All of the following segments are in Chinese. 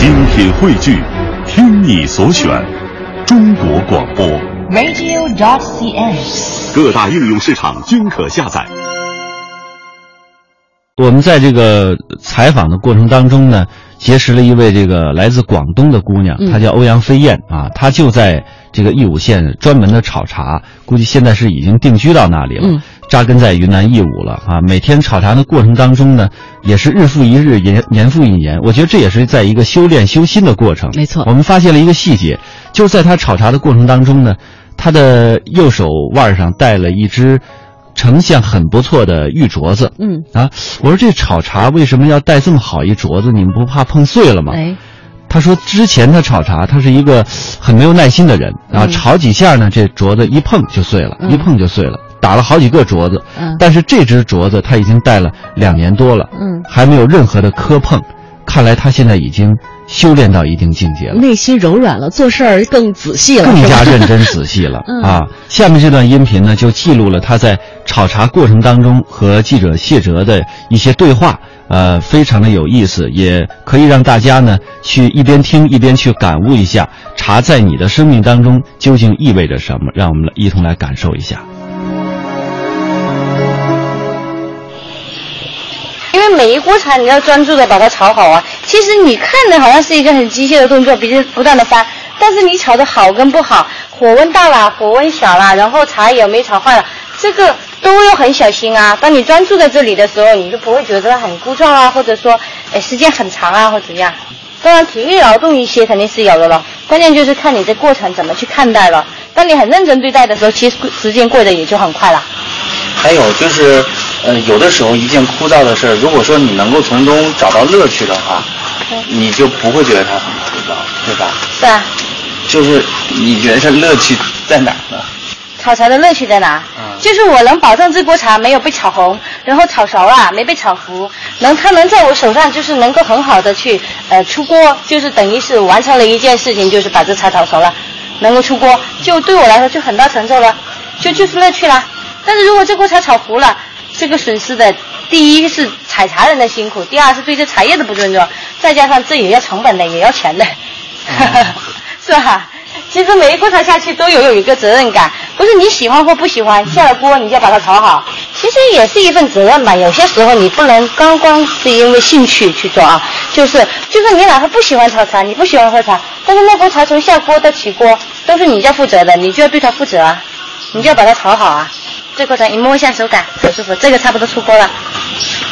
精品汇聚，听你所选，中国广播。radio.dot.cn，。各大应用市场均可下载。我们在这个采访的过程当中呢，结识了一位这个来自广东的姑娘，嗯她叫欧阳飞燕啊，她就在这个义乌县专门的炒茶，估计现在是已经定居到那里了，嗯扎根在云南义乌了啊。每天炒茶的过程当中呢，也是日复一日，年年复一年，我觉得这也是在一个修炼修心的过程。没错我们发现了一个细节，就是在他炒茶的过程当中呢，他的右手腕上戴了一只成像很不错的玉镯子。嗯，啊，我说这炒茶为什么要戴这么好一镯子？你们不怕碰碎了吗？哎，他说之前他炒茶，他是一个很没有耐心的人啊，嗯炒几下呢，这镯子一碰就碎了，嗯一碰就碎了，打了好几个镯子。嗯但是这只镯子他已经戴了两年多了，嗯，还没有任何的磕碰，看来他现在已经修炼到一定境界了。内心柔软了，做事儿更仔细了，更加认真仔细了 嗯啊！下面这段音频呢，就记录了他在炒茶过程当中和记者谢哲的一些对话，呃，非常的有意思，也可以让大家呢去一边听一边去感悟一下茶在你的生命当中究竟意味着什么。让我们来一同来感受一下。因为每一锅茶你要专注的把它炒好啊。其实你看的好像是一个很机械的动作，比如不断的翻，但是你炒的好跟不好，火温大了，火温小了，然后茶有没有炒坏了，这个都要很小心啊。当你专注在这里的时候，你就不会觉得它很枯燥啊，或者说，哎，时间很长啊，或怎么样。当然，体力劳动一些肯定是有的了，关键就是看你这过程怎么去看待了。当你很认真对待的时候，其实时间过得也就很快了。还有就是，呃，有的时候一件枯燥的事儿，如果说你能够从中找到乐趣的话，你就不会觉得它很枯燥，对吧？是啊，就是你觉得这乐趣在哪儿呢？炒茶的乐趣在哪？嗯就是我能保证这锅茶没有被炒红，然后炒熟了没被炒糊，能它能在我手上就是能够很好的去呃出锅，就是等于是完成了一件事情，就是把这茶炒熟了，能够出锅，就对我来说就很大成就了，就就是乐趣了。但是如果这锅茶炒糊了，这个损失的第一是采茶人的辛苦，第二是对这茶叶的不尊重，再加上这也要成本的，也要钱的，是吧？其实每一锅茶下去都有有一个责任感，不是你喜欢或不喜欢，下了锅你就要把它炒好，其实也是一份责任吧。有些时候你不能光光是因为兴趣去做啊，就是就是你哪怕不喜欢炒茶，你不喜欢喝茶，但是那锅茶从下锅到起锅都是你要负责的，你就要对它负责啊，你就要把它炒好啊。这过程你摸一下手感。很舒服，这个差不多出锅了，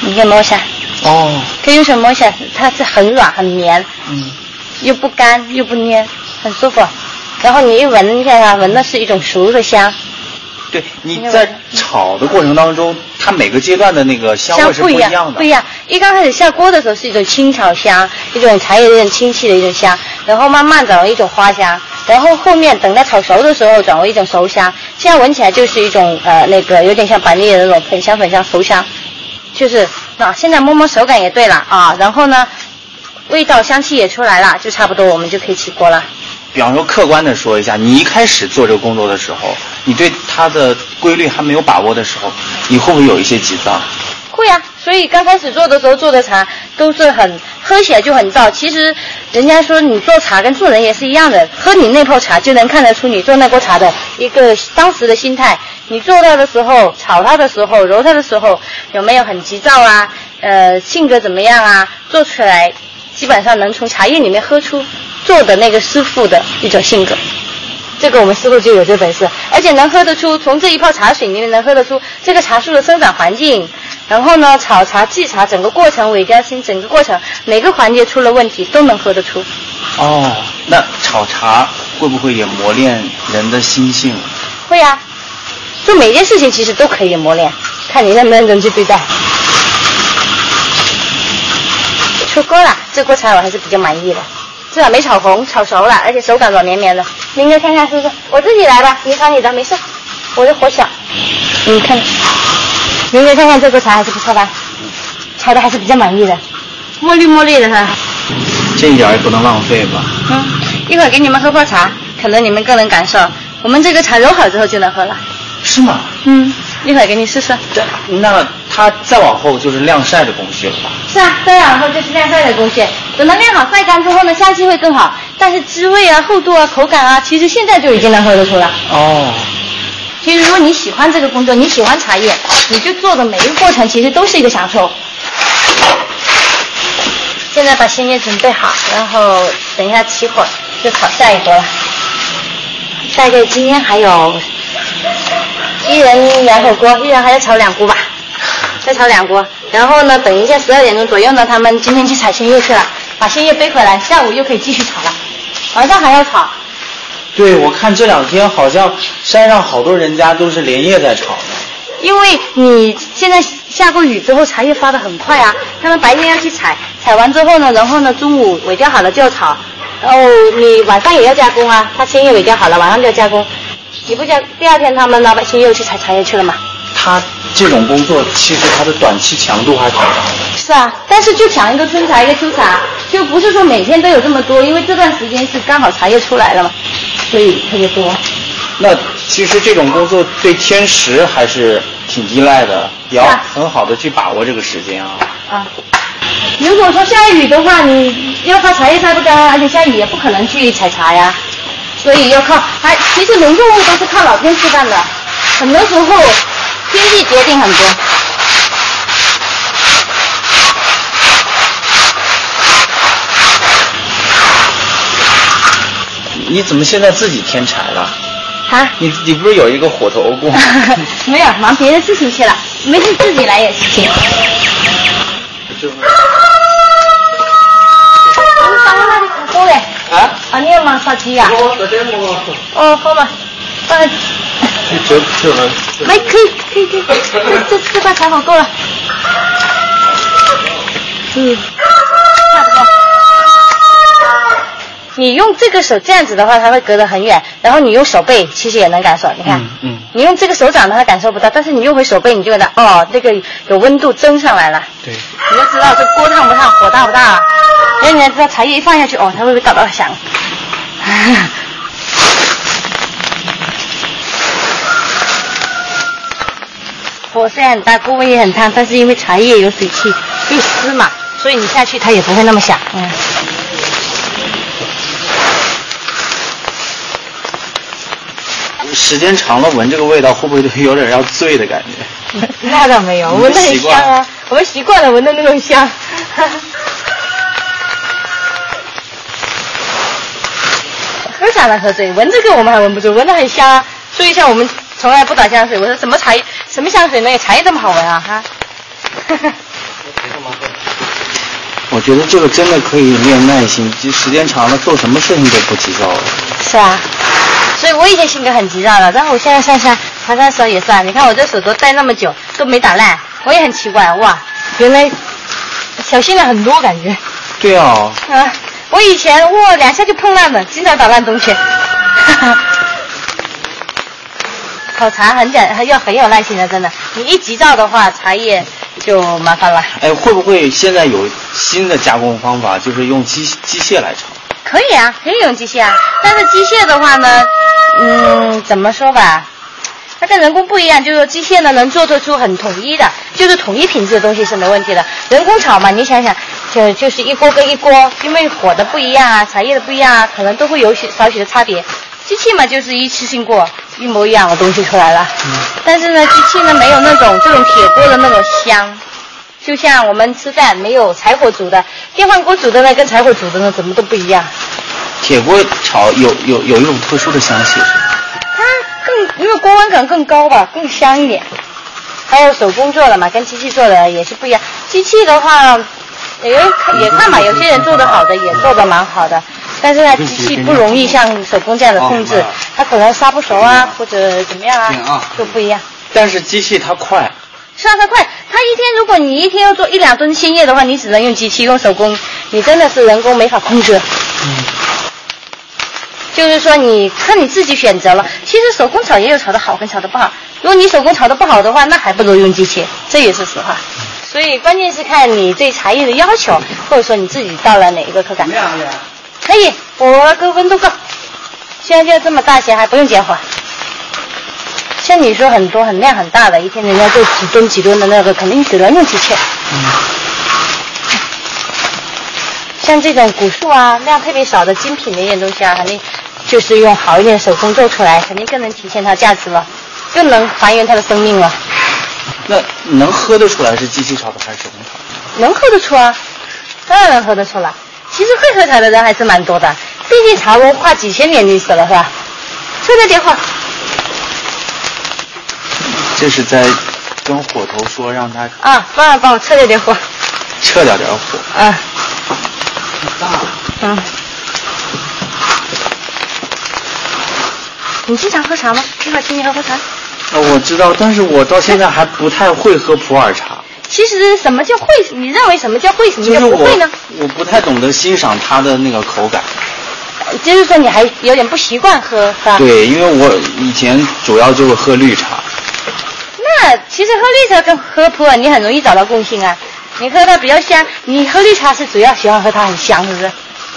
你可以摸一下，哦，可以用手摸一下，它是很软很绵，嗯，又不干又不粘，很舒服。然后你一闻一下它，闻的是一种熟的香，对，你在炒的过程当中，它每个阶段的那个香味是不一样的。不一样。一刚开始下锅的时候是一种青草香，一种茶叶的一种清气的一种香，然后慢慢转为一种花香，然后后面等它炒熟的时候转为一种熟香，现在闻起来就是一种呃那个有点像板栗的那种粉香粉香熟香，就是那、现在摸摸手感也对了啊，然后呢味道香气也出来了，就差不多我们就可以起锅了。比方说，客观的说一下，你一开始做这个工作的时候，你对它的规律还没有把握的时候，你会不会有一些急躁？会啊，所以刚开始做的时候做的茶都是很喝起来就很燥。其实人家说你做茶跟做人也是一样的，喝你那泡茶就能看得出你做那锅茶的一个当时的心态。你做它的时候、炒它的时候、揉它的时候有没有很急躁啊？呃，性格怎么样啊？做出来基本上能从茶叶里面喝出做的那个师傅的一种性格。这个我们师傅就有这本事，而且能喝得出，从这一泡茶水里面能喝得出这个茶树的生长环境，然后呢，炒茶、制茶整个过程、尾雕心整个过程，每个环节出了问题都能喝得出。哦，那炒茶会不会也磨练人的心性？会呀、做每件事情其实都可以磨练，看你认不认真去对待。出锅了，这锅茶我还是比较满意的，至少没炒红，炒熟了，而且手感软绵绵的。明哥看看是不是？我自己来吧，你炒你的，没事，我的火小。你看，明哥看看这个茶还是不错吧？炒的还是比较满意的，墨绿墨绿的哈。这一点也不能浪费吧？嗯，一会儿给你们喝泡茶，可能你们更能感受。我们这个茶揉好之后就能喝了。是吗？嗯，一会儿给你试试。这那它再往后就是晾晒的工序了吧？是啊，再往后就是晾晒的工序。等它晾好晒干之后呢，香气会更好，但是滋味啊、厚度啊、口感啊，其实现在就已经能喝得出了。哦，其实如果你喜欢这个工作，你喜欢茶叶，你就做的每一个过程其实都是一个享受。现在把鲜叶准备好，然后等一下起火就炒下一锅了。大概今天还有一人两口锅，一人还要炒两锅吧，再炒两锅。然后呢，等一下十二点钟左右呢，他们今天去采鲜叶去了，把鲜叶背回来，下午又可以继续炒了。晚上还要炒，对，我看这两天好像山上好多人家都是连夜在炒的。因为你现在下过雨之后，茶叶发的很快啊。他们白天要去采，采完之后呢，然后呢中午尾调好了就要炒，然后你晚上也要加工啊。他鲜叶尾调好了，晚上就要加工。你不加，第二天他们老百姓又去采茶叶去了嘛？他这种工作其实它的短期强度还挺大的。是啊，但是就抢一个春茶一个秋茶，就不是说每天都有这么多，因为这段时间是刚好茶叶出来了嘛，所以特别多。那其实这种工作对天时还是挺依赖的，也要很好的去把握这个时间啊。啊。如果说下雨的话，你要怕茶叶晒不干，而且下雨也不可能去采茶呀，所以要靠还其实农作物都是靠老天吃饭的，很多时候天气决定很多。你怎么现在自己添柴了？啊？你你不是有一个火头工？没有，忙别的事情去了，没事自己来也行。就是你放那里烤锅嘞？啊，啊，你要忙烧鸡呀？哦，好嘛，放在。就就能没，可以，可以，可以，这这这块柴火够了。嗯，差不多。你用这个手这样子的话，它会隔得很远，然后你用手背其实也能感受，你看，嗯嗯你用这个手掌的话感受不到，但是你用回手背，你就觉得哦，这个有温度蒸上来了，对。你就知道这锅烫不烫，火大不大。然后你才知道茶叶一放下去，哦，它会不会搞到响？火虽然很大，锅温也很烫，但是因为茶叶有水汽一湿嘛，所以你下去它也不会那么响。嗯。时间长了闻这个味道，会不会就有点要醉的感觉？那倒没有，闻得很香啊，我们习惯了闻的那种香。喝啥能喝醉，闻这个我们还闻不住，闻得很香啊。所以像我们从来不打香水，我说什么茶叶什么香水能有茶叶这么好闻啊？哈。我觉得这个真的可以练耐心，就时间长了，做什么事情都不急躁了。是啊，所以我以前性格很急躁的，但是我现在上山爬山的时候也是啊。你看我这手镯戴那么久都没打烂，我也很奇怪哇，原来小心了很多感觉。对啊，啊，我以前哇两下就碰烂了，经常打烂东西。哈哈烤茶很讲，要很有耐心的，真的。你一急躁的话，茶叶就麻烦了。哎，会不会现在有新的加工方法，就是用机机械来炒？可以啊，可以用机械啊。但是机械的话呢，嗯，怎么说吧，它跟人工不一样，就是说机械呢能做得出很统一的，就是统一品质的东西是没问题的。人工炒嘛，你想想，就就是一锅跟一锅，因为火的不一样啊，茶叶的不一样啊，可能都会有许少许的差别。机器嘛，就是一次性过，一模一样的东西出来了。但是呢，机器呢没有那种这种铁锅的那种香。就像我们吃饭没有柴火煮的，电饭锅煮的呢，跟柴火煮的呢，怎么都不一样。铁锅炒有有有一种特殊的香气，是它更因为锅温可能更高吧，更香一点。还有手工做的嘛，跟机器做的也是不一样。机器的话，也也看吧，有些人做的好的也做的蛮好的，但是呢，机器不容易像手工这样的控制，它可能杀不熟啊，或者怎么样啊，就不一样。但是机器它快，是啊，它快。它一天，如果你一天要做一两吨鲜叶的话，你只能用机器，用手工，你真的是人工没法控制。就是说，你看你自己选择了。其实手工炒也有炒的好跟炒的不好。如果你手工炒的不好的话，那还不如用机器，这也是实话。所以关键是看你对茶叶的要求，或者说你自己到了哪一个口感。可以，我个温度够。现在就这么大些，还不用减火。像你说很多很量很大的，一天人家做几吨几吨的那个，肯定只能用机器。像这种古树啊，量特别少的精品的一点东西啊，肯定就是用好一点手工做出来，肯定更能体现它价值了，更能还原它的生命了。那能喝得出来是机器炒的还是手工炒的？能喝得出啊，当然能喝得出来。其实会喝茶的人还是蛮多的，毕竟茶文化几千年历史了，是吧？撤掉电话。这是在跟火头说让他啊，帮我帮我撤掉点火。撤掉点火。啊。嗯。你经常喝茶吗？一会儿请你喝喝茶。呃，我知道，但是我到现在还不太会喝普洱茶。其实什么叫会？你认为什么叫会？什么叫不会呢？我不太懂得欣赏它的那个口感。就是说你还有点不习惯喝，是吧？对，因为我以前主要就是喝绿茶。那其实喝绿茶跟喝普洱你很容易找到共性啊。你喝它比较香，你喝绿茶是主要喜欢喝它很香，是不是？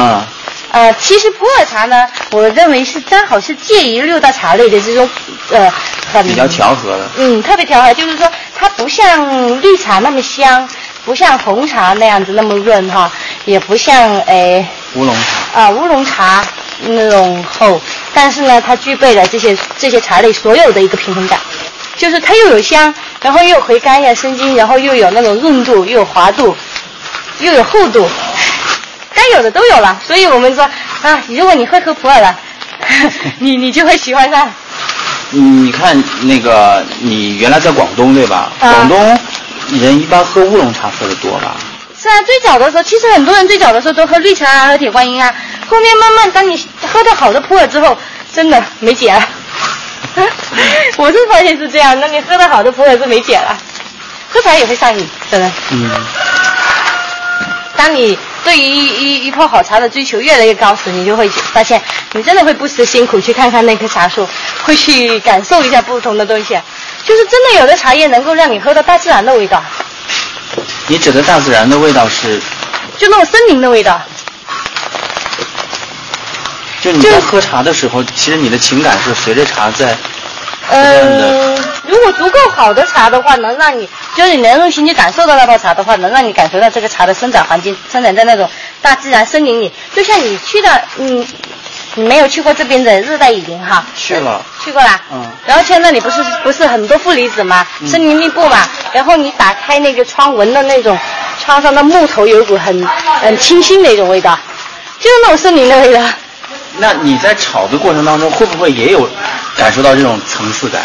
啊。呃，其实普洱茶呢，我认为是刚好是介于六大茶类的这种，呃，很比较调和的。嗯，特别调和，就是说它不像绿茶那么香，不像红茶那样子那么润哈，也不像诶乌龙茶啊乌龙茶那种厚，但是呢，它具备了这些这些茶类所有的一个平衡感，就是它又有香，然后又有回甘呀生津，然后又有那种润度，又有滑度，又有厚度。该有的都有了，所以我们说啊，如果你会喝普洱了，你你就会喜欢上。你看那个，你原来在广东对吧？广东人一般喝乌龙茶喝的多吧？是啊，最早的时候，其实很多人最早的时候都喝绿茶啊，喝铁观音啊。后面慢慢，当你喝到好的普洱之后，真的没解了。我是发现是这样，那你喝到好的普洱是没解了，喝茶也会上瘾，真的。嗯。当你对于一一一泡好茶的追求越来越高时，你就会发现，你真的会不辞辛苦去看看那棵茶树，会去感受一下不同的东西，就是真的有的茶叶能够让你喝到大自然的味道。你指的大自然的味道是？就那种森林的味道。就你在喝茶的时候，其实你的情感是随着茶在。嗯，如果足够好的茶的话，能让你就是你能用心去感受到那泡茶的话，能让你感受到这个茶的生长环境，生长在那种大自然森林里。就像你去的，嗯，你没有去过这边的热带雨林哈？去了。去过啦。嗯。然后现在那里不是不是很多负离子嘛，森林密布嘛。然后你打开那个窗，闻的那种窗上的木头有一股很很清新的一种味道，就是那种森林的味道。那你在炒的过程当中，会不会也有感受到这种层次感？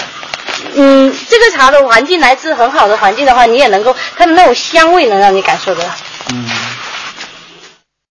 嗯，这个茶的环境来自很好的环境的话，你也能够它的那种香味能让你感受得到。嗯。